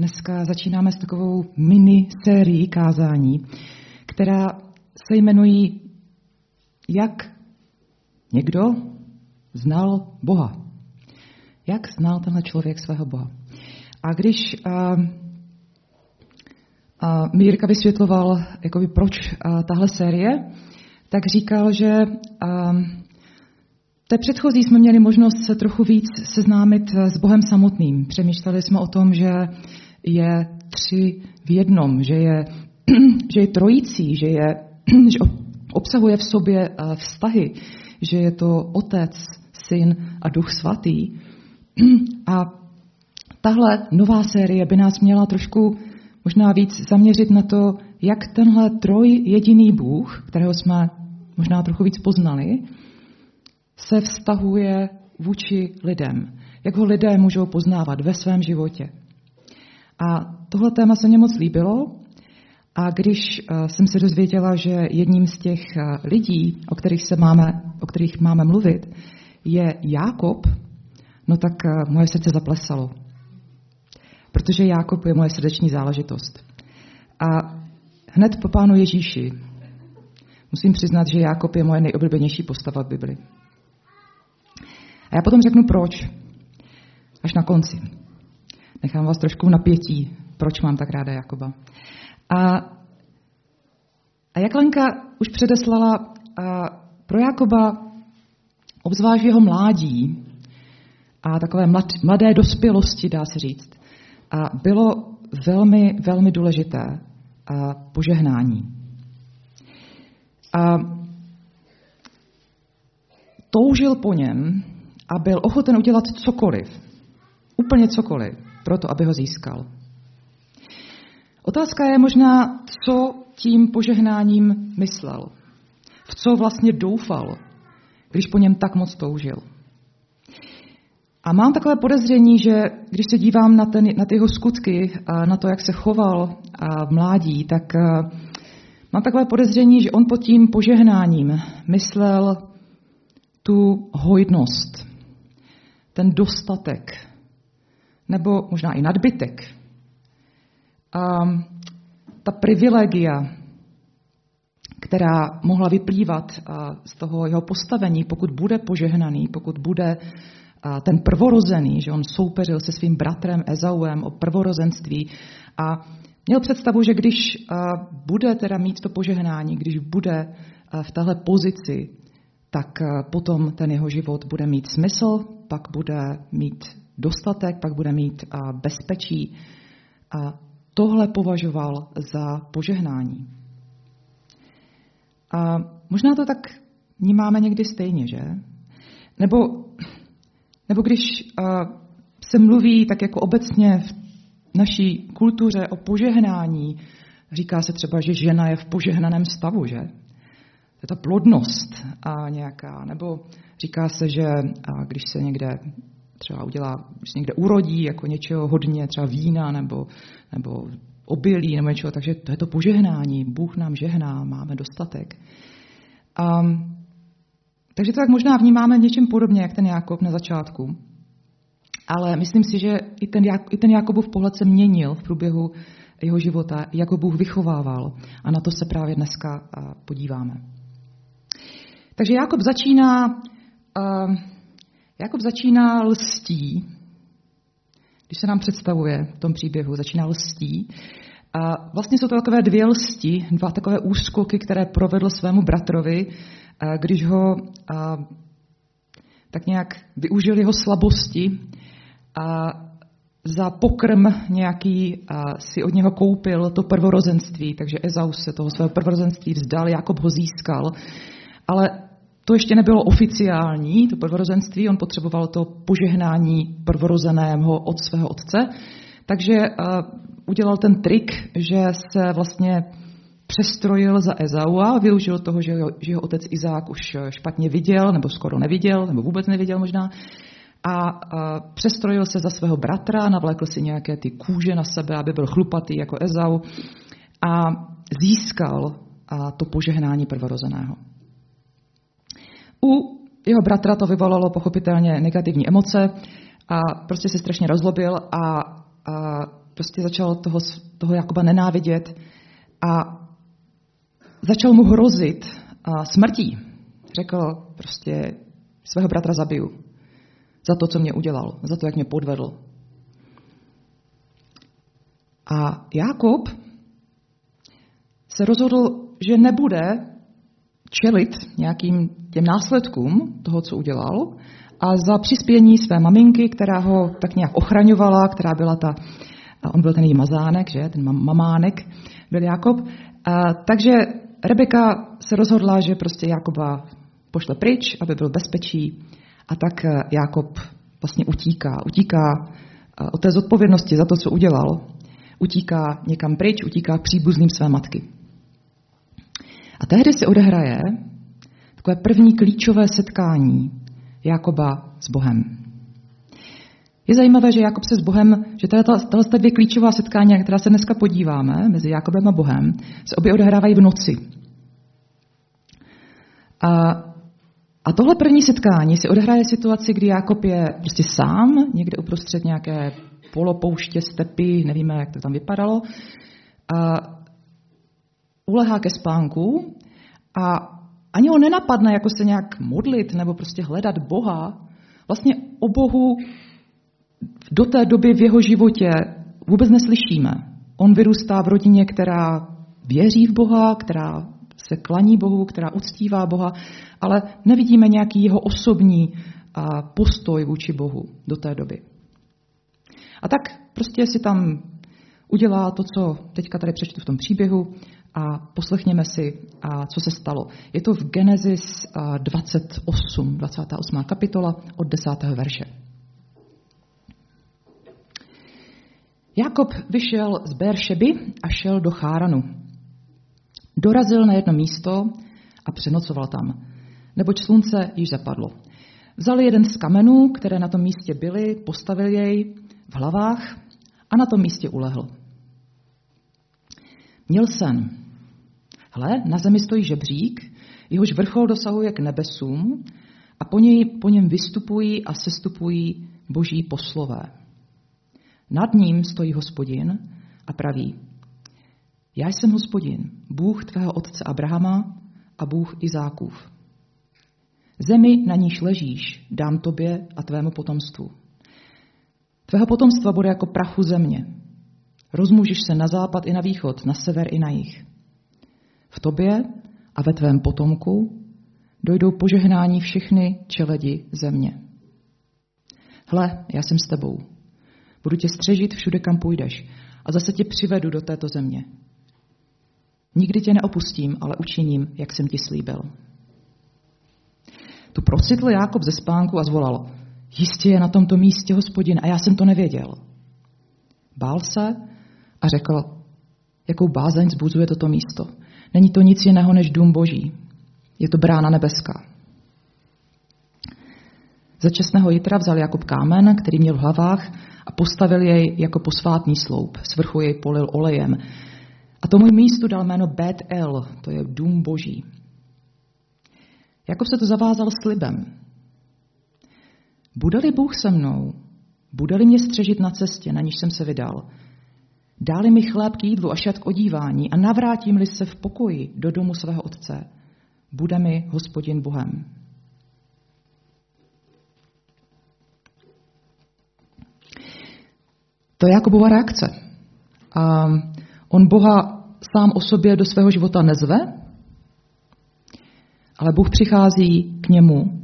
dneska začínáme s takovou mini sérií kázání, která se jmenují Jak někdo znal Boha. Jak znal tenhle člověk svého Boha. A když a, a Mírka vysvětloval, jakoby, proč a, tahle série, tak říkal, že a, té předchozí jsme měli možnost se trochu víc seznámit s Bohem samotným. Přemýšleli jsme o tom, že je tři v jednom, že je, že je trojící, že, je, že obsahuje v sobě vztahy, že je to Otec, Syn a Duch Svatý. A tahle nová série by nás měla trošku možná víc zaměřit na to, jak tenhle troj jediný Bůh, kterého jsme možná trochu víc poznali, se vztahuje vůči lidem. Jak ho lidé můžou poznávat ve svém životě. A tohle téma se mě moc líbilo. A když eh, jsem se dozvěděla, že jedním z těch eh, lidí, o kterých, se máme, o kterých máme mluvit, je Jákob, no tak eh, moje srdce zaplesalo. Protože Jákob je moje srdeční záležitost. A hned po pánu Ježíši musím přiznat, že Jákob je moje nejoblíbenější postava v Bibli. A já potom řeknu proč. Až na konci. Nechám vás trošku napětí, proč mám tak ráda Jakoba. A, a jak Lenka už předeslala, a pro Jakoba, obzvlášť jeho mládí a takové mlad, mladé dospělosti, dá se říct, a bylo velmi, velmi důležité a požehnání. A toužil po něm a byl ochoten udělat cokoliv, úplně cokoliv, proto aby ho získal. Otázka je možná, co tím požehnáním myslel. V co vlastně doufal, když po něm tak moc toužil. A mám takové podezření, že když se dívám na, ten, na ty jeho skutky a na to, jak se choval a v mládí, tak mám takové podezření, že on pod tím požehnáním myslel tu hojnost, ten dostatek, nebo možná i nadbytek. A ta privilegia, která mohla vyplývat z toho jeho postavení, pokud bude požehnaný, pokud bude ten prvorozený, že on soupeřil se svým bratrem Ezauem o prvorozenství a měl představu, že když bude teda mít to požehnání, když bude v téhle pozici, tak potom ten jeho život bude mít smysl, pak bude mít dostatek, pak bude mít bezpečí. A tohle považoval za požehnání. A možná to tak vnímáme někdy stejně, že? Nebo, nebo když se mluví tak jako obecně v naší kultuře o požehnání, říká se třeba, že žena je v požehnaném stavu, že? To je ta plodnost a nějaká. Nebo říká se, že když se někde třeba udělá, když se někde urodí jako něčeho hodně, třeba vína nebo, nebo obilí nebo něčeho, takže to je to požehnání. Bůh nám žehná, máme dostatek. A, takže to tak možná vnímáme něčím podobně, jak ten Jákob na začátku. Ale myslím si, že i ten, i ten Jakobův pohled se měnil v průběhu jeho života, jak ho Bůh vychovával. A na to se právě dneska podíváme. Takže Jakob začíná Jakob začíná lstí, když se nám představuje v tom příběhu, začíná lstí. A vlastně jsou to takové dvě lsti, dva takové úskoky, které provedl svému bratrovi, když ho tak nějak využil jeho slabosti a za pokrm nějaký si od něho koupil to prvorozenství, takže Ezau se toho svého prvorozenství vzdal, Jakob ho získal. Ale to ještě nebylo oficiální, to prvorozenství, on potřeboval to požehnání prvorozeného od svého otce, takže uh, udělal ten trik, že se vlastně přestrojil za Ezaua, využil toho, že jeho, že jeho otec Izák už špatně viděl, nebo skoro neviděl, nebo vůbec neviděl možná, a uh, přestrojil se za svého bratra, navlékl si nějaké ty kůže na sebe, aby byl chlupatý jako Ezau a získal to požehnání prvorozeného. U jeho bratra to vyvolalo pochopitelně negativní emoce a prostě se strašně rozlobil a, a prostě začal toho, toho Jakoba nenávidět a začal mu hrozit a smrtí. Řekl prostě, svého bratra zabiju. Za to, co mě udělal, za to, jak mě podvedl. A Jakob se rozhodl, že nebude čelit nějakým těm následkům toho, co udělal, a za přispění své maminky, která ho tak nějak ochraňovala, která byla ta, on byl ten její mazánek, že, ten mamánek byl Jakob. A, takže Rebeka se rozhodla, že prostě Jakoba pošle pryč, aby byl bezpečí a tak Jakob vlastně utíká. Utíká od té zodpovědnosti za to, co udělal. Utíká někam pryč, utíká k příbuzným své matky. A tehdy se odehraje takové první klíčové setkání Jakoba s Bohem. Je zajímavé, že Jakob se s Bohem, že tato dvě klíčová setkání, na která se dneska podíváme, mezi Jakobem a Bohem, se obě odehrávají v noci. A, a tohle první setkání se odehraje situaci, kdy Jakob je prostě sám, někde uprostřed nějaké polopouště, stepy, nevíme, jak to tam vypadalo, a ulehá ke spánku a ani ho nenapadne jako se nějak modlit nebo prostě hledat Boha. Vlastně o Bohu do té doby v jeho životě vůbec neslyšíme. On vyrůstá v rodině, která věří v Boha, která se klaní Bohu, která uctívá Boha, ale nevidíme nějaký jeho osobní postoj vůči Bohu do té doby. A tak prostě si tam udělá to, co teďka tady přečtu v tom příběhu, a poslechněme si, co se stalo. Je to v Genesis 28, 28. kapitola od 10. verše. Jakob vyšel z Beršeby a šel do Cháranu. Dorazil na jedno místo a přenocoval tam, neboť slunce již zapadlo. Vzal jeden z kamenů, které na tom místě byly, postavil jej v hlavách a na tom místě ulehl. Měl sen. Hle, na zemi stojí žebřík, jehož vrchol dosahuje k nebesům a po, něj, po něm vystupují a sestupují boží poslové. Nad ním stojí hospodin a praví, já jsem hospodin, Bůh tvého otce Abrahama a Bůh Izákův. Zemi, na níž ležíš, dám tobě a tvému potomstvu. Tvého potomstva bude jako prachu země. Rozmůžeš se na západ i na východ, na sever i na jih. V tobě a ve tvém potomku dojdou požehnání všechny čeledi země. Hle, já jsem s tebou. Budu tě střežit všude, kam půjdeš a zase tě přivedu do této země. Nikdy tě neopustím, ale učiním, jak jsem ti slíbil. Tu procitl Jákob ze spánku a zvolal, jistě je na tomto místě hospodin a já jsem to nevěděl. Bál se a řekl, jakou bázeň zbuzuje toto místo. Není to nic jiného než dům boží. Je to brána nebeská. Ze čestného jitra vzal Jakub kámen, který měl v hlavách a postavil jej jako posvátný sloup. Svrchu jej polil olejem. A tomu místu dal jméno Bet El, to je dům boží. Jakub se to zavázal slibem. Bude-li Bůh se mnou, bude-li mě střežit na cestě, na níž jsem se vydal, Dáli mi chléb k jídlu a šat k odívání a navrátím-li se v pokoji do domu svého otce, bude mi hospodin Bohem. To je Jakobova reakce. A on Boha sám o sobě do svého života nezve, ale Bůh přichází k němu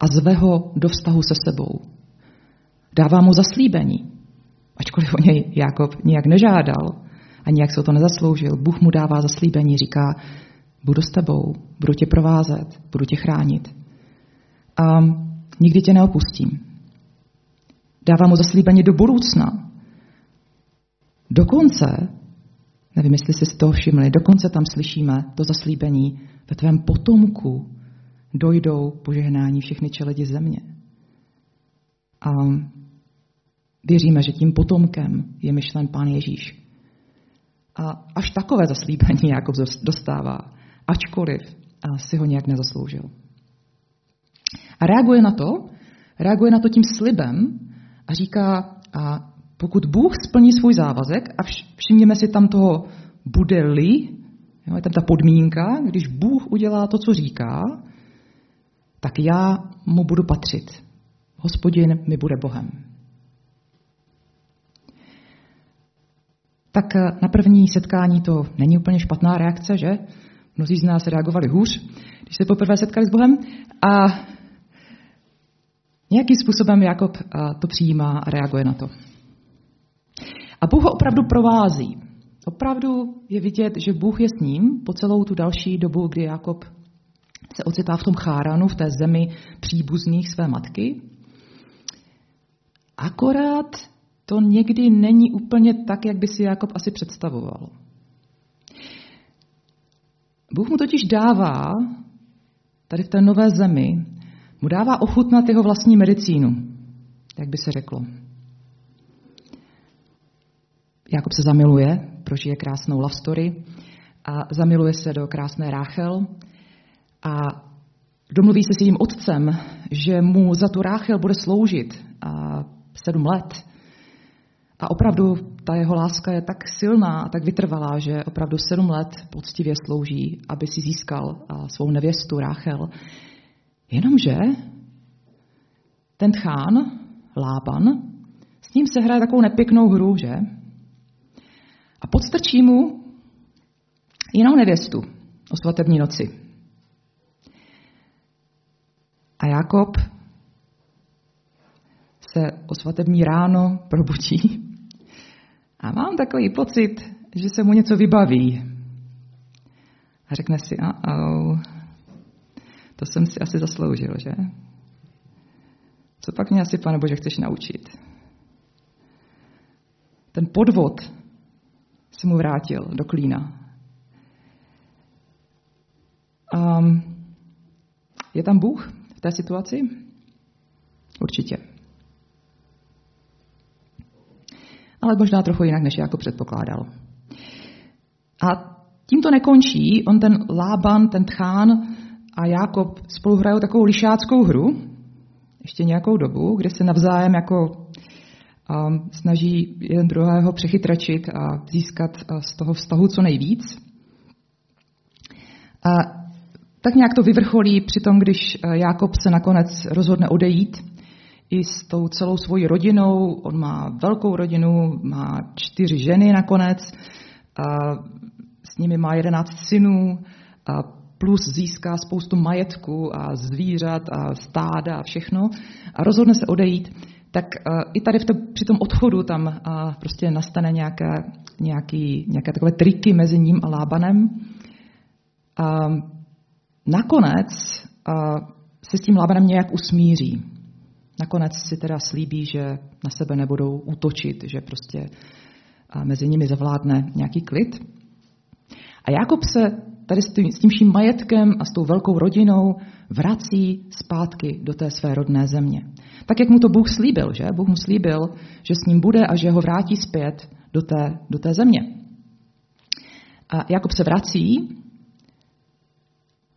a zve ho do vztahu se sebou. Dává mu zaslíbení ačkoliv o něj Jakob nijak nežádal a nijak se o to nezasloužil, Bůh mu dává zaslíbení, říká, budu s tebou, budu tě provázet, budu tě chránit. A nikdy tě neopustím. Dává mu zaslíbení do budoucna. Dokonce, nevím, jestli si toho všimli, dokonce tam slyšíme to zaslíbení, ve tvém potomku dojdou požehnání všechny čeledi země. A Věříme, že tím potomkem je myšlen Pán Ježíš. A až takové zaslíbení jako dostává, ačkoliv si ho nějak nezasloužil. A reaguje na to, reaguje na to tím slibem a říká, a pokud Bůh splní svůj závazek, a všimněme si tam toho bude-li, je tam ta podmínka, když Bůh udělá to, co říká, tak já mu budu patřit. Hospodin mi bude Bohem. Tak eh, na první setkání to není úplně špatná reakce, že? Mnozí z nás reagovali hůř, když se poprvé setkali s Bohem. A nějakým způsobem Jakob eh, to přijímá a reaguje na to. A Bůh ho opravdu provází. Opravdu je vidět, že Bůh je s ním po celou tu další dobu, kdy Jakob se ocitá v tom cháranu, v té zemi příbuzných své matky. Akorát to někdy není úplně tak, jak by si Jakob asi představoval. Bůh mu totiž dává, tady v té nové zemi, mu dává ochutnat jeho vlastní medicínu, jak by se řeklo. Jakob se zamiluje, prožije krásnou love story a zamiluje se do krásné Ráchel a domluví se s jejím otcem, že mu za tu Ráchel bude sloužit a sedm let. A opravdu ta jeho láska je tak silná a tak vytrvalá, že opravdu sedm let poctivě slouží, aby si získal svou nevěstu Ráchel. Jenomže ten chán, Lában, s ním se hraje takovou nepěknou hru, že? A podstrčí mu jinou nevěstu o svatební noci. A Jakob se o svatební ráno probudí a mám takový pocit, že se mu něco vybaví. A řekne si, a oh, to jsem si asi zasloužil, že? Co pak mě asi, pane Bože, chceš naučit? Ten podvod se mu vrátil do klína. Um, je tam Bůh v té situaci? Určitě. Ale možná trochu jinak, než jako předpokládal. A tím to nekončí. On ten Lában, ten Tchán a Jákob spolu hrajou takovou lišáckou hru, ještě nějakou dobu, kde se navzájem jako um, snaží jeden druhého přechytračit a získat uh, z toho vztahu co nejvíc. A tak nějak to vyvrcholí při tom, když uh, Jákob se nakonec rozhodne odejít i s tou celou svojí rodinou. On má velkou rodinu, má čtyři ženy nakonec, a s nimi má jedenáct synů, a plus získá spoustu majetku a zvířat a stáda a všechno a rozhodne se odejít tak i tady v to, při tom odchodu tam prostě nastane nějaké, nějaký, nějaké takové triky mezi ním a Lábanem. A nakonec se s tím Lábanem nějak usmíří. Nakonec si teda slíbí, že na sebe nebudou útočit, že prostě mezi nimi zavládne nějaký klid. A Jakob se tady s tím, s tím vším majetkem a s tou velkou rodinou vrací zpátky do té své rodné země. Tak, jak mu to Bůh slíbil, že? Bůh mu slíbil, že s ním bude a že ho vrátí zpět do té, do té země. A Jakob se vrací,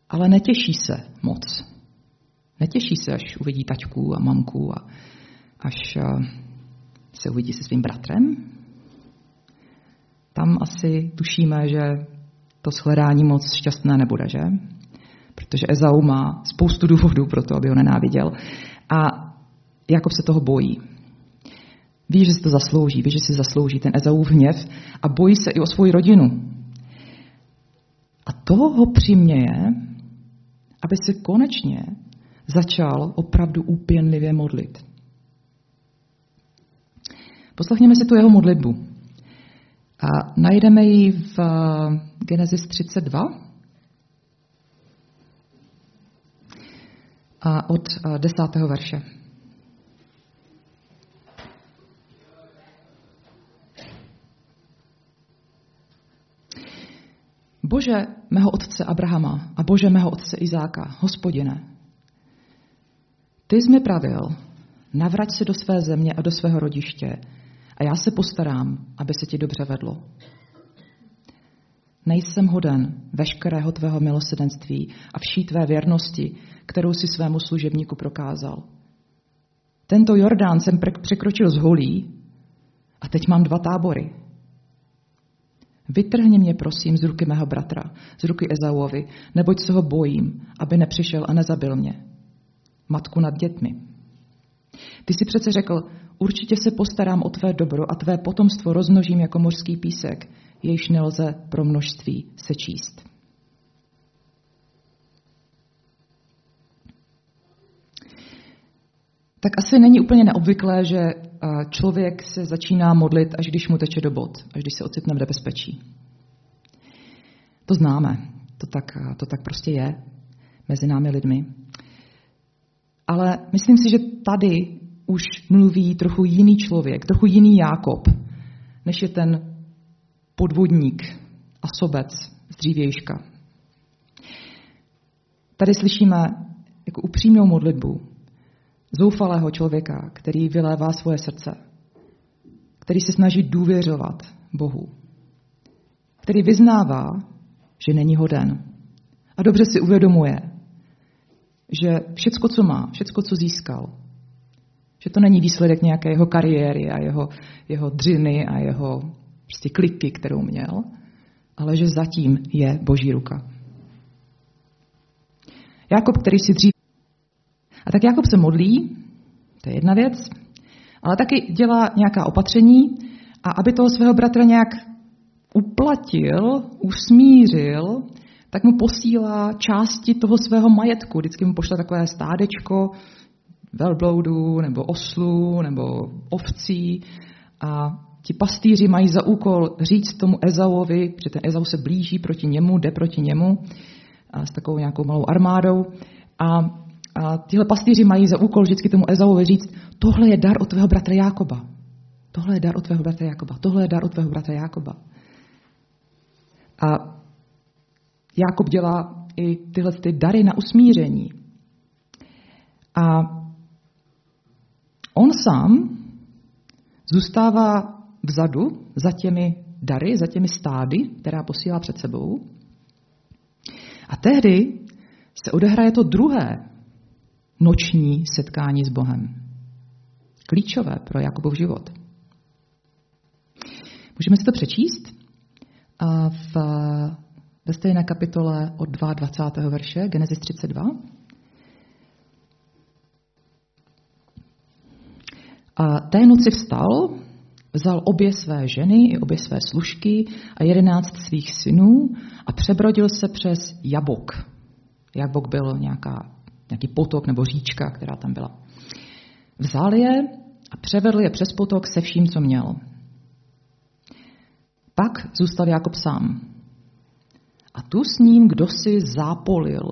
ale netěší se moc. Netěší se, až uvidí taťku a mamku a až eh, se uvidí se svým bratrem. Tam asi tušíme, že to shledání moc šťastné nebude, že? Protože Ezau má spoustu důvodů pro to, aby ho nenáviděl. A Jakob se toho bojí. Ví, že si to zaslouží, ví, že si zaslouží ten Ezaův hněv a bojí se i o svoji rodinu. A to ho přiměje, aby se konečně začal opravdu úpěnlivě modlit. Poslechněme si tu jeho modlitbu. A najdeme ji v Genesis 32 a od 10. verše. Bože mého otce Abrahama a Bože mého otce Izáka, hospodine, ty jsi mi pravil, navrať se do své země a do svého rodiště a já se postarám, aby se ti dobře vedlo. Nejsem hoden veškerého tvého milosedenství a vší tvé věrnosti, kterou si svému služebníku prokázal. Tento Jordán jsem překročil z holí A teď mám dva tábory. Vytrhni mě, prosím, z ruky mého bratra, z ruky Ezauovi, neboť se ho bojím, aby nepřišel a nezabil mě. Matku nad dětmi. Ty si přece řekl, určitě se postarám o tvé dobro a tvé potomstvo rozmnožím jako mořský písek, jejíž nelze pro množství sečíst. Tak asi není úplně neobvyklé, že člověk se začíná modlit, až když mu teče do bod, až když se ocitne v nebezpečí. To známe, to tak, to tak prostě je mezi námi lidmi. Ale myslím si, že tady už mluví trochu jiný člověk, trochu jiný Jákob, než je ten podvodník a sobec z dřívějška. Tady slyšíme jako upřímnou modlitbu, zoufalého člověka, který vylévá svoje srdce, který se snaží důvěřovat Bohu, který vyznává, že není hoden a dobře si uvědomuje, že všecko, co má, všecko, co získal, že to není výsledek nějaké jeho kariéry a jeho, jeho dřiny a jeho prostě kliky, kterou měl, ale že zatím je boží ruka. Jakob, který si dřív a tak Jakob se modlí, to je jedna věc, ale taky dělá nějaká opatření a aby toho svého bratra nějak uplatil, usmířil, tak mu posílá části toho svého majetku. Vždycky mu pošle takové stádečko velbloudů nebo oslů nebo ovcí a ti pastýři mají za úkol říct tomu Ezauovi, že ten Ezau se blíží proti němu, jde proti němu a s takovou nějakou malou armádou a a tyhle pastýři mají za úkol vždycky tomu Ezauovi říct, tohle je dar od tvého bratra Jákoba. Tohle je dar od tvého bratra Jákoba. Tohle je dar od tvého bratra Jákoba. A Jákob dělá i tyhle ty dary na usmíření. A on sám zůstává vzadu za těmi dary, za těmi stády, která posílá před sebou. A tehdy se odehraje to druhé noční setkání s Bohem. Klíčové pro Jakubův život. Můžeme si to přečíst v, ve stejné kapitole od 22. verše, Genesis 32. A té noci vstal, vzal obě své ženy i obě své služky a jedenáct svých synů a přebrodil se přes Jabok. Jabok byl nějaká nějaký potok nebo říčka, která tam byla. Vzal je a převedl je přes potok se vším, co měl. Pak zůstal Jakob sám. A tu s ním kdo si zápolil,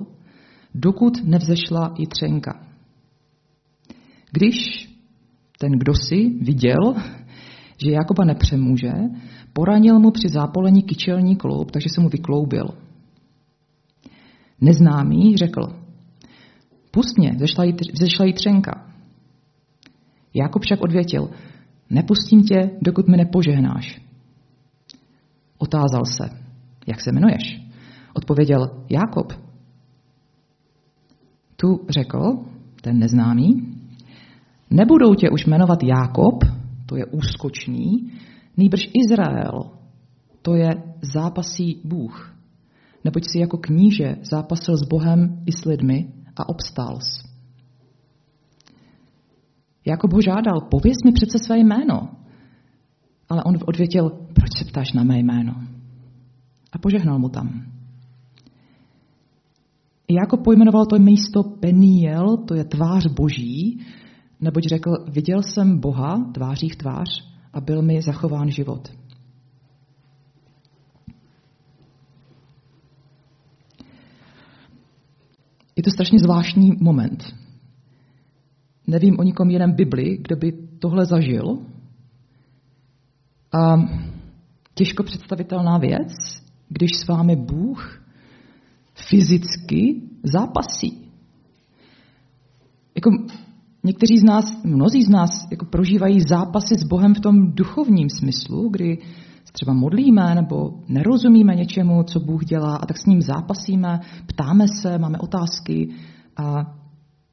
dokud nevzešla i třenka. Když ten kdo si viděl, že Jakoba nepřemůže, poranil mu při zápolení kyčelní kloub, takže se mu vykloubil. Neznámý řekl, Pust mě, vzešla jí třenka. Jakub však odvětil, nepustím tě, dokud mi nepožehnáš. Otázal se, jak se jmenuješ? Odpověděl, Jakob. Tu řekl, ten neznámý, nebudou tě už jmenovat Jakob, to je úskočný, nýbrž Izrael, to je zápasí Bůh. Neboť si jako kníže zápasil s Bohem i s lidmi a obstál jsi. Jakob ho žádal, pověz mi přece své jméno. Ale on odvětil, proč se ptáš na mé jméno? A požehnal mu tam. Jakob pojmenoval to místo Peniel, to je tvář boží, neboť řekl, viděl jsem Boha tváří v tvář a byl mi zachován život. Je to strašně zvláštní moment. Nevím o nikom jiném Bibli, kdo by tohle zažil. A těžko představitelná věc, když s vámi Bůh fyzicky zápasí. Jako někteří z nás, mnozí z nás jako prožívají zápasy s Bohem v tom duchovním smyslu, kdy třeba modlíme nebo nerozumíme něčemu, co Bůh dělá a tak s ním zápasíme, ptáme se, máme otázky a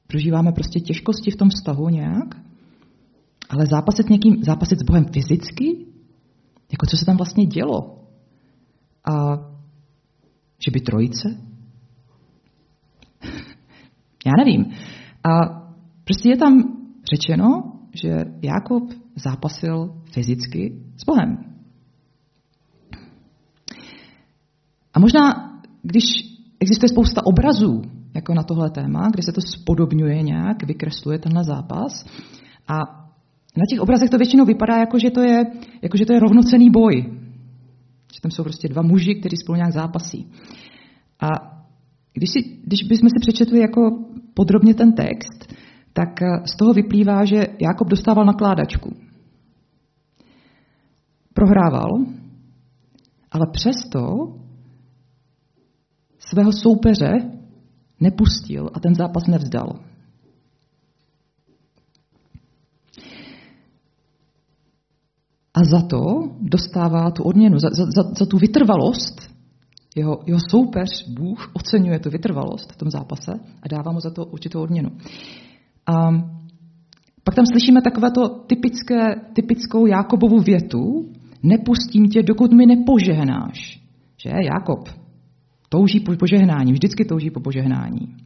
prožíváme prostě těžkosti v tom vztahu nějak. Ale zápasit, někým, zápasit s Bohem fyzicky? Jako co se tam vlastně dělo? A že by trojice? Já nevím. A prostě je tam řečeno, že Jakob zápasil fyzicky s Bohem. A možná, když existuje spousta obrazů jako na tohle téma, kde se to spodobňuje nějak, vykresluje tenhle zápas, a na těch obrazech to většinou vypadá, jako že to je, jako že to je rovnocený boj. Že tam jsou prostě dva muži, kteří spolu nějak zápasí. A když, si, když bychom si přečetli jako podrobně ten text, tak eh, z toho vyplývá, že Jakob dostával nakládačku. Prohrával, ale přesto svého soupeře nepustil a ten zápas nevzdal. A za to dostává tu odměnu, za, za, za tu vytrvalost. Jeho, jeho soupeř, Bůh, oceňuje tu vytrvalost v tom zápase a dává mu za to určitou odměnu. A pak tam slyšíme takovéto typické, typickou Jákobovu větu, nepustím tě, dokud mi nepožehnáš. Že, Jákob touží po požehnání, vždycky touží po požehnání.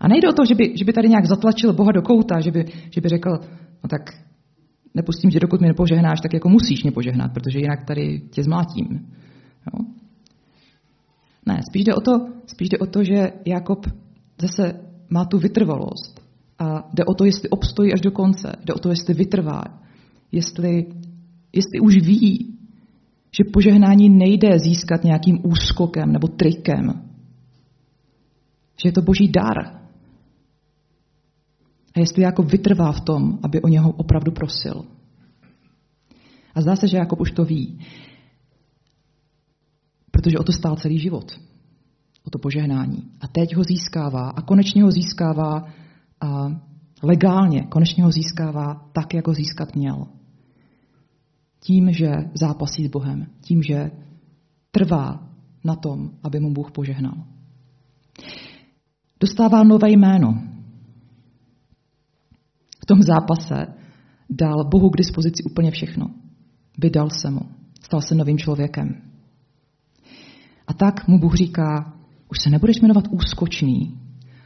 A nejde o to, že by, že by tady nějak zatlačil Boha do kouta, že by, že by řekl, no tak nepustím tě, dokud mi nepožehnáš, tak jako musíš mě požehnat, protože jinak tady tě zmlátím. Jo? Ne, spíš jde, o to, spíš jde o to, že Jakob zase má tu vytrvalost a jde o to, jestli obstojí až do konce, jde o to, jestli vytrvá, jestli, jestli už ví, že požehnání nejde získat nějakým úskokem nebo trikem, že je to boží dar, a jestli Jakob vytrvá v tom, aby o něho opravdu prosil. A zdá se, že Jakob už to ví, protože o to stál celý život, o to požehnání. A teď ho získává a konečně ho získává a legálně, konečně ho získává tak, jak ho získat měl. Tím, že zápasí s Bohem, tím, že trvá na tom, aby mu Bůh požehnal. Dostává nové jméno, tom zápase dal Bohu k dispozici úplně všechno. Vydal se mu. Stal se novým člověkem. A tak mu Bůh říká, už se nebudeš jmenovat úskočný.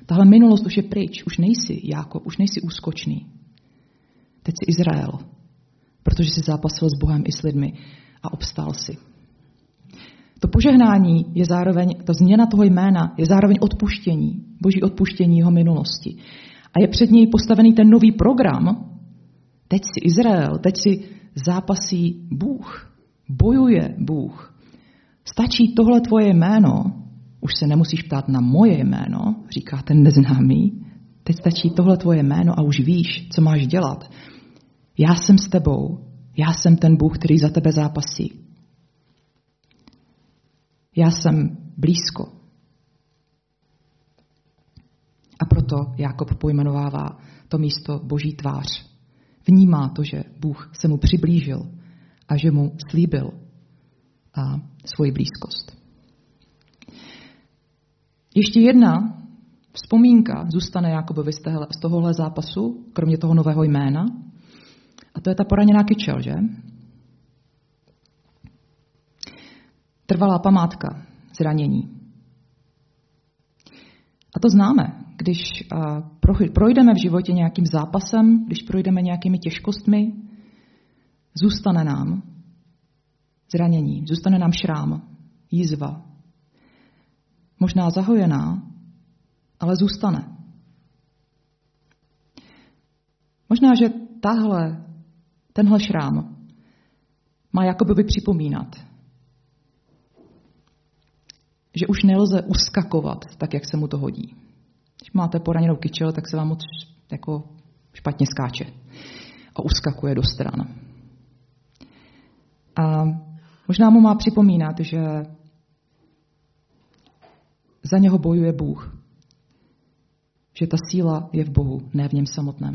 Tahle minulost už je pryč. Už nejsi Jákob, už nejsi úskočný. Teď jsi Izrael, protože jsi zápasil s Bohem i s lidmi a obstál si. To požehnání je zároveň, ta změna toho jména je zároveň odpuštění, boží odpuštění jeho minulosti a je před něj postavený ten nový program, teď si Izrael, teď si zápasí Bůh, bojuje Bůh. Stačí tohle tvoje jméno, už se nemusíš ptát na moje jméno, říká ten neznámý, teď stačí tohle tvoje jméno a už víš, co máš dělat. Já jsem s tebou, já jsem ten Bůh, který za tebe zápasí. Já jsem blízko. A proto Jakob pojmenovává to místo Boží tvář. Vnímá to, že Bůh se mu přiblížil a že mu slíbil a svoji blízkost. Ještě jedna vzpomínka zůstane Jakobovi z tohohle zápasu, kromě toho nového jména, a to je ta poraněná kyčel, že? Trvalá památka zranění. A to známe když projdeme v životě nějakým zápasem, když projdeme nějakými těžkostmi, zůstane nám zranění, zůstane nám šrám, jízva. Možná zahojená, ale zůstane. Možná, že tahle, tenhle šrám má jakoby připomínat, že už nelze uskakovat tak, jak se mu to hodí. Když máte poraněnou kyčel, tak se vám moc jako špatně skáče a uskakuje do stran. A možná mu má připomínat, že za něho bojuje Bůh. Že ta síla je v Bohu, ne v něm samotném.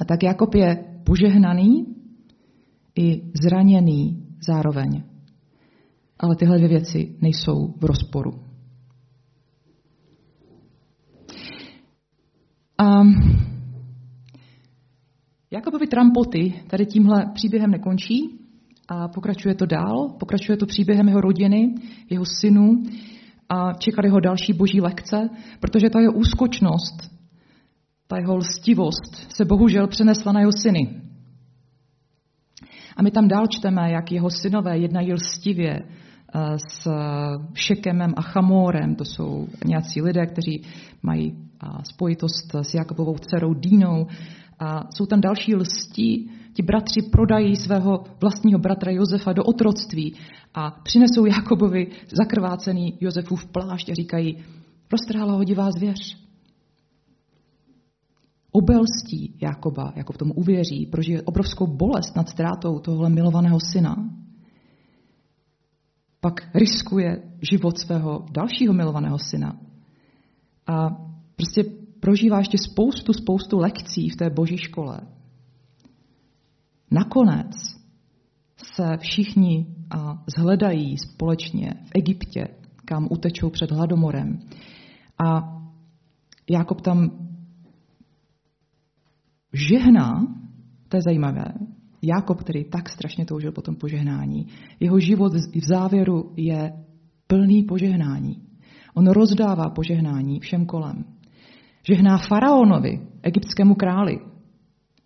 A tak Jakob je požehnaný i zraněný zároveň. Ale tyhle dvě věci nejsou v rozporu. A Jakoby trampoty tady tímhle příběhem nekončí a pokračuje to dál, pokračuje to příběhem jeho rodiny, jeho synů a čekali ho další boží lekce, protože ta jeho úskočnost, ta jeho lstivost se bohužel přenesla na jeho syny. A my tam dál čteme, jak jeho synové jednají lstivě eh, s Šekemem a Chamorem. To jsou nějací lidé, kteří mají eh, spojitost s Jakobovou dcerou Dínou. A jsou tam další lstí. Ti bratři prodají svého vlastního bratra Josefa do otroctví a přinesou Jakobovi zakrvácený Josefův plášť a říkají, roztrhala ho divá zvěř. Obelstí Jakoba, jako v tom uvěří, prožije obrovskou bolest nad ztrátou tohle milovaného syna, pak riskuje život svého dalšího milovaného syna. A prostě prožívá ještě spoustu, spoustu lekcí v té boží škole. Nakonec se všichni zhledají společně v Egyptě, kam utečou před hladomorem. A Jakob tam žehná, to je zajímavé, Jakob, který tak strašně toužil po tom požehnání, jeho život v závěru je plný požehnání. On rozdává požehnání všem kolem. Žehná faraonovi, egyptskému králi,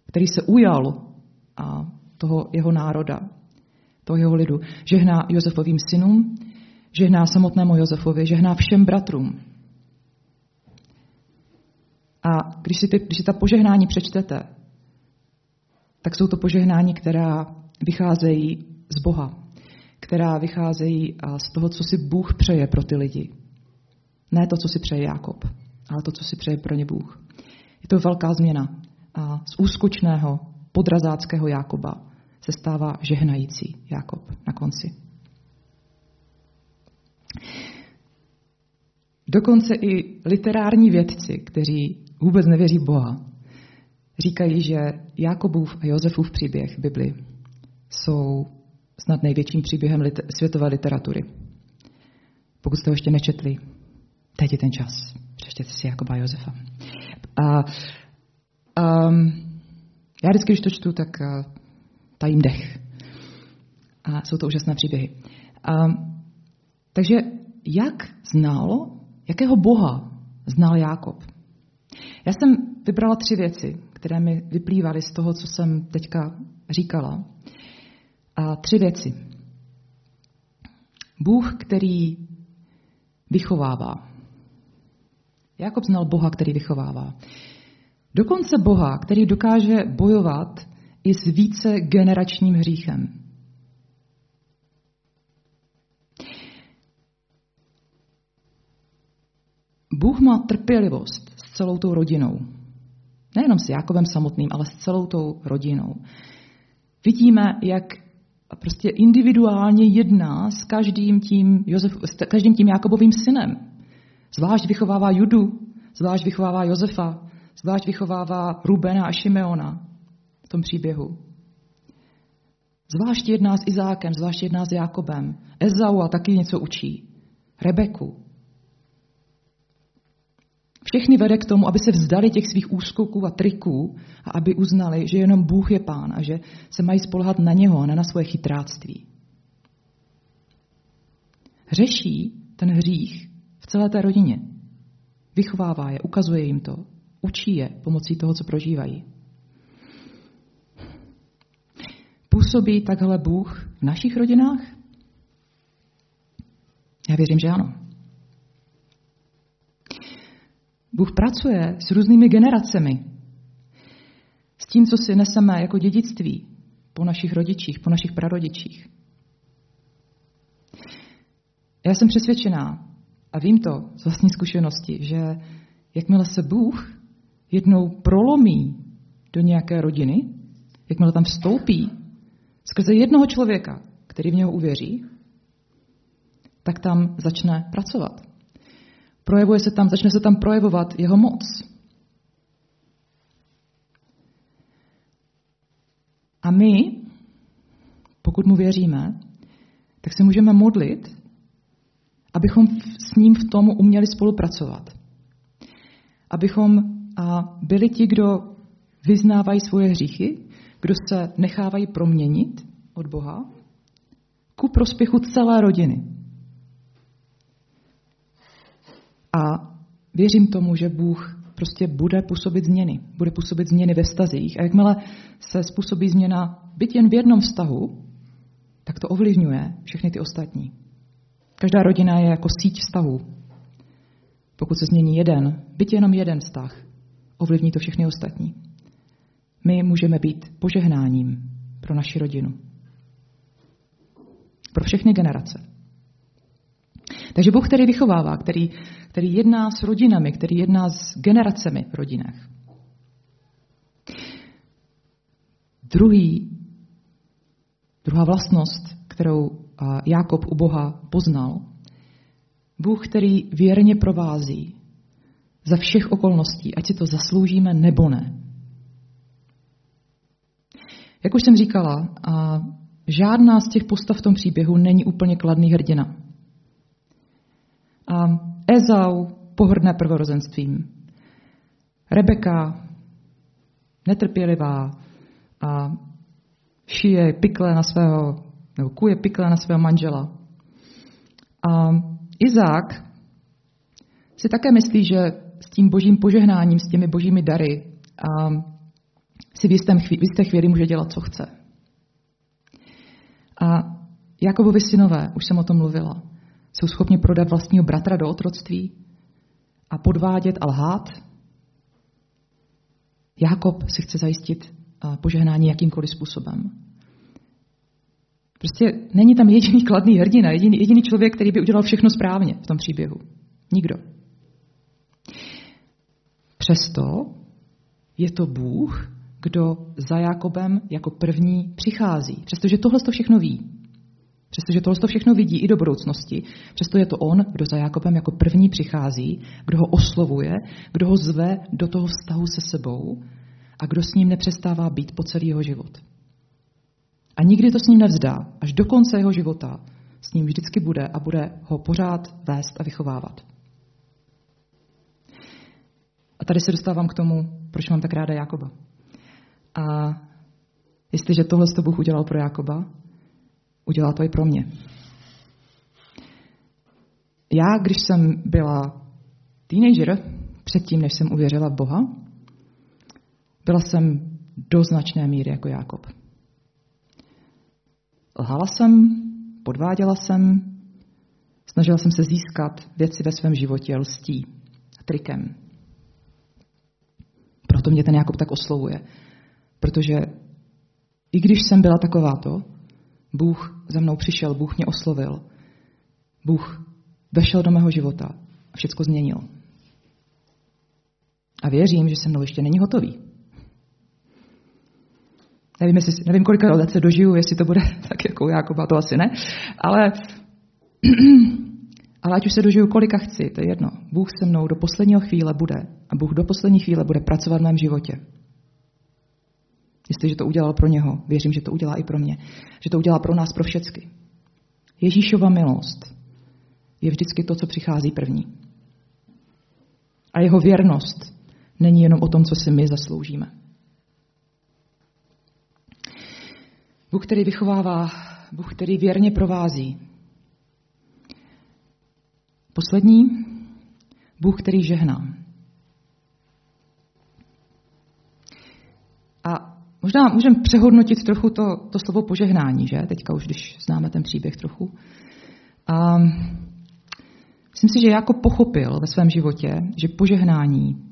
který se ujal a toho jeho národa, toho jeho lidu. Žehná Josefovým synům, žehná samotnému Josefovi, žehná všem bratrům. A když si, ty, když si ta požehnání přečtete, tak jsou to požehnání, která vycházejí z Boha, která vycházejí z toho, co si Bůh přeje pro ty lidi. Ne to, co si přeje Jakob, ale to, co si přeje pro ně Bůh. Je to velká změna. A z úskočného podrazáckého Jakoba se stává žehnající Jakob na konci. Dokonce i literární vědci, kteří vůbec nevěří Boha, říkají, že Jakobův a Josefův příběh Bibli jsou snad největším příběhem světové literatury. Pokud jste ho ještě nečetli, teď je ten čas. Přečtěte si Jakoba a Josefa. A, um, já vždycky, když to čtu, tak uh, tajím dech. A jsou to úžasné příběhy. Um, takže jak znal, jakého Boha znal Jákob? Já jsem vybrala tři věci, které mi vyplývaly z toho, co jsem teďka říkala. A tři věci. Bůh, který vychovává. Jakob znal Boha, který vychovává. Dokonce Boha, který dokáže bojovat i s více generačním hříchem. Bůh má trpělivost celou tou rodinou. Nejenom s Jákovem samotným, ale s celou tou rodinou. Vidíme, jak prostě individuálně jedná s každým tím, Josef, s každým tím Jakobovým synem. Zvlášť vychovává Judu, zvlášť vychovává Josefa, zvlášť vychovává Rubena a Šimeona v tom příběhu. Zvlášť jedná s Izákem, zvlášť jedná s Jakobem. Ezau a taky něco učí. Rebeku. Všechny vede k tomu, aby se vzdali těch svých úskoků a triků a aby uznali, že jenom Bůh je pán a že se mají spolehat na něho a ne na svoje chytráctví. Řeší ten hřích v celé té rodině. Vychovává je, ukazuje jim to, učí je pomocí toho, co prožívají. Působí takhle Bůh v našich rodinách? Já věřím, že ano. Bůh pracuje s různými generacemi. S tím, co si neseme jako dědictví po našich rodičích, po našich prarodičích. Já jsem přesvědčená, a vím to z vlastní zkušenosti, že jakmile se Bůh jednou prolomí do nějaké rodiny, jakmile tam vstoupí skrze jednoho člověka, který v něho uvěří, tak tam začne pracovat. Projevuje se tam, začne se tam projevovat jeho moc. A my, pokud mu věříme, tak se můžeme modlit, abychom s ním v tom uměli spolupracovat. Abychom byli ti, kdo vyznávají svoje hříchy, kdo se nechávají proměnit od Boha ku prospěchu celé rodiny. A věřím tomu, že Bůh prostě bude působit změny. Bude působit změny ve vztazích. A jakmile se způsobí změna byt jen v jednom vztahu, tak to ovlivňuje všechny ty ostatní. Každá rodina je jako síť vztahů. Pokud se změní jeden, byt jenom jeden vztah, ovlivní to všechny ostatní. My můžeme být požehnáním pro naši rodinu. Pro všechny generace. Takže Bůh, který vychovává, který, který jedná s rodinami, který jedná s generacemi v rodinách. Druhý, druhá vlastnost, kterou Jákob u Boha poznal, Bůh, který věrně provází za všech okolností, ať si to zasloužíme nebo ne. Jak už jsem říkala, a žádná z těch postav v tom příběhu není úplně kladný hrdina. A Ezau pohrdne prvorozenstvím. Rebeka netrpělivá a šije pikle na svého, nebo kuje pikle na svého manžela. A Izák si také myslí, že s tím božím požehnáním, s těmi božími dary a si v, jistém chvíli, v jisté chvíli může dělat, co chce. A Jakobovi synové, už jsem o tom mluvila, jsou schopni prodat vlastního bratra do otroctví a podvádět a lhát. Jakob si chce zajistit požehnání jakýmkoliv způsobem. Prostě není tam jediný kladný hrdina, jediný, jediný člověk, který by udělal všechno správně v tom příběhu. Nikdo. Přesto je to Bůh, kdo za Jakobem jako první přichází, přestože tohle to všechno ví. Přestože tohle to všechno vidí i do budoucnosti, přesto je to on, kdo za Jakobem jako první přichází, kdo ho oslovuje, kdo ho zve do toho vztahu se sebou a kdo s ním nepřestává být po celý jeho život. A nikdy to s ním nevzdá, až do konce jeho života s ním vždycky bude a bude ho pořád vést a vychovávat. A tady se dostávám k tomu, proč mám tak ráda Jakoba. A jestliže tohle to Bůh udělal pro Jakoba, udělá to i pro mě. Já, když jsem byla teenager, předtím, než jsem uvěřila v Boha, byla jsem do značné míry jako Jákob. Lhala jsem, podváděla jsem, snažila jsem se získat věci ve svém životě lstí trikem. Proto mě ten Jakob tak oslovuje. Protože i když jsem byla takováto, Bůh za mnou přišel, Bůh mě oslovil. Bůh vešel do mého života a všechno změnil. A věřím, že se mnou ještě není hotový. Nevím, jestli, nevím kolik let se dožiju, jestli to bude tak jako Jakoba, to asi ne. Ale, ale ať už se dožiju kolika chci, to je jedno. Bůh se mnou do posledního chvíle bude a Bůh do poslední chvíle bude pracovat v mém životě. Jestliže to udělal pro něho, věřím, že to udělá i pro mě. Že to udělá pro nás, pro všecky. Ježíšova milost je vždycky to, co přichází první. A jeho věrnost není jenom o tom, co si my zasloužíme. Bůh, který vychovává, Bůh, který věrně provází. Poslední, Bůh, který žehná. A možná můžeme přehodnotit trochu to, to slovo požehnání, že? Teďka už, když známe ten příběh trochu. A myslím si, že jako pochopil ve svém životě, že požehnání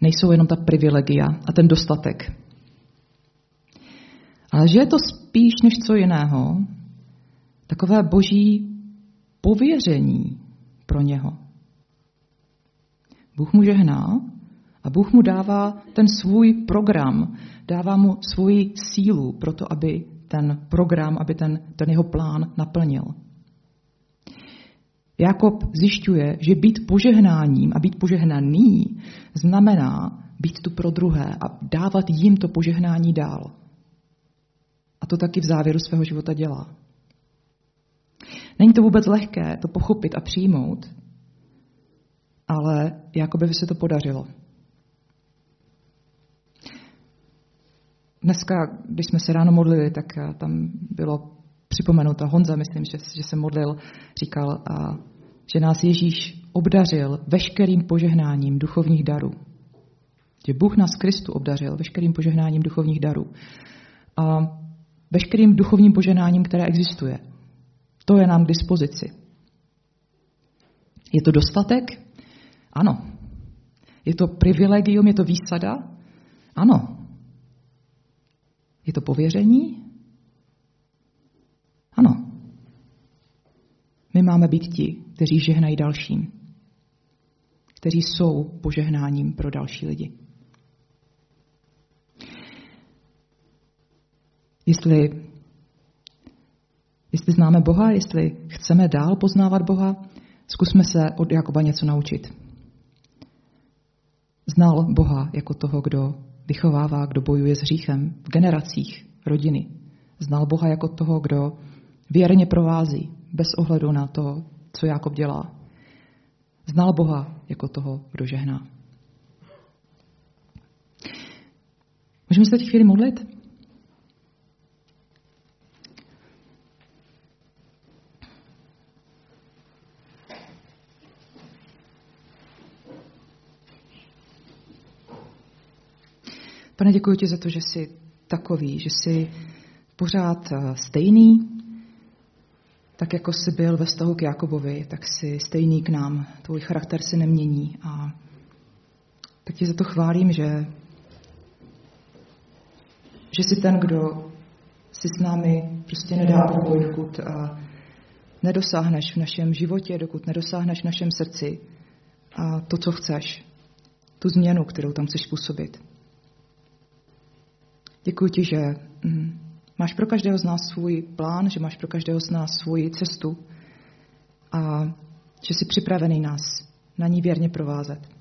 nejsou jenom ta privilegia a ten dostatek, ale že je to spíš než co jiného, takové boží pověření pro něho. Bůh mu žehná a Bůh mu dává ten svůj program, dává mu svoji sílu pro to, aby ten program, aby ten, ten jeho plán naplnil. Jakob zjišťuje, že být požehnáním a být požehnaný znamená být tu pro druhé a dávat jim to požehnání dál. A to taky v závěru svého života dělá. Není to vůbec lehké to pochopit a přijmout, ale jako by se to podařilo. dneska, když jsme se ráno modlili, tak tam bylo připomenuto, Honza, myslím, že, že se modlil, říkal, a, že nás Ježíš obdařil veškerým požehnáním duchovních darů. Že Bůh nás Kristu obdařil veškerým požehnáním duchovních darů. A veškerým duchovním požehnáním, které existuje. To je nám k dispozici. Je to dostatek? Ano. Je to privilegium, je to výsada? Ano. Je to pověření? Ano. My máme být ti, kteří žehnají dalším, kteří jsou požehnáním pro další lidi. Jestli, jestli známe Boha, jestli chceme dál poznávat Boha, zkusme se od Jakoba něco naučit. Znal Boha jako toho, kdo vychovává, kdo bojuje s hříchem v generacích rodiny. Znal Boha jako toho, kdo věrně provází, bez ohledu na to, co Jakob dělá. Znal Boha jako toho, kdo žehná. Můžeme se teď chvíli modlit? Pane, děkuji ti za to, že jsi takový, že jsi pořád eh, stejný, tak jako jsi byl ve vztahu k Jakobovi, tak jsi stejný k nám. Tvůj charakter se nemění. A tak ti za to chválím, že, že jsi ten, kdo si s námi prostě nedá pokoj, dokud a nedosáhneš v našem životě, dokud nedosáhneš v našem srdci a to, co chceš, tu změnu, kterou tam chceš způsobit. Děkuji ti, že mm, máš pro každého z nás svůj plán, že máš pro každého z nás svoji cestu a že jsi připravený nás na ní věrně provázet.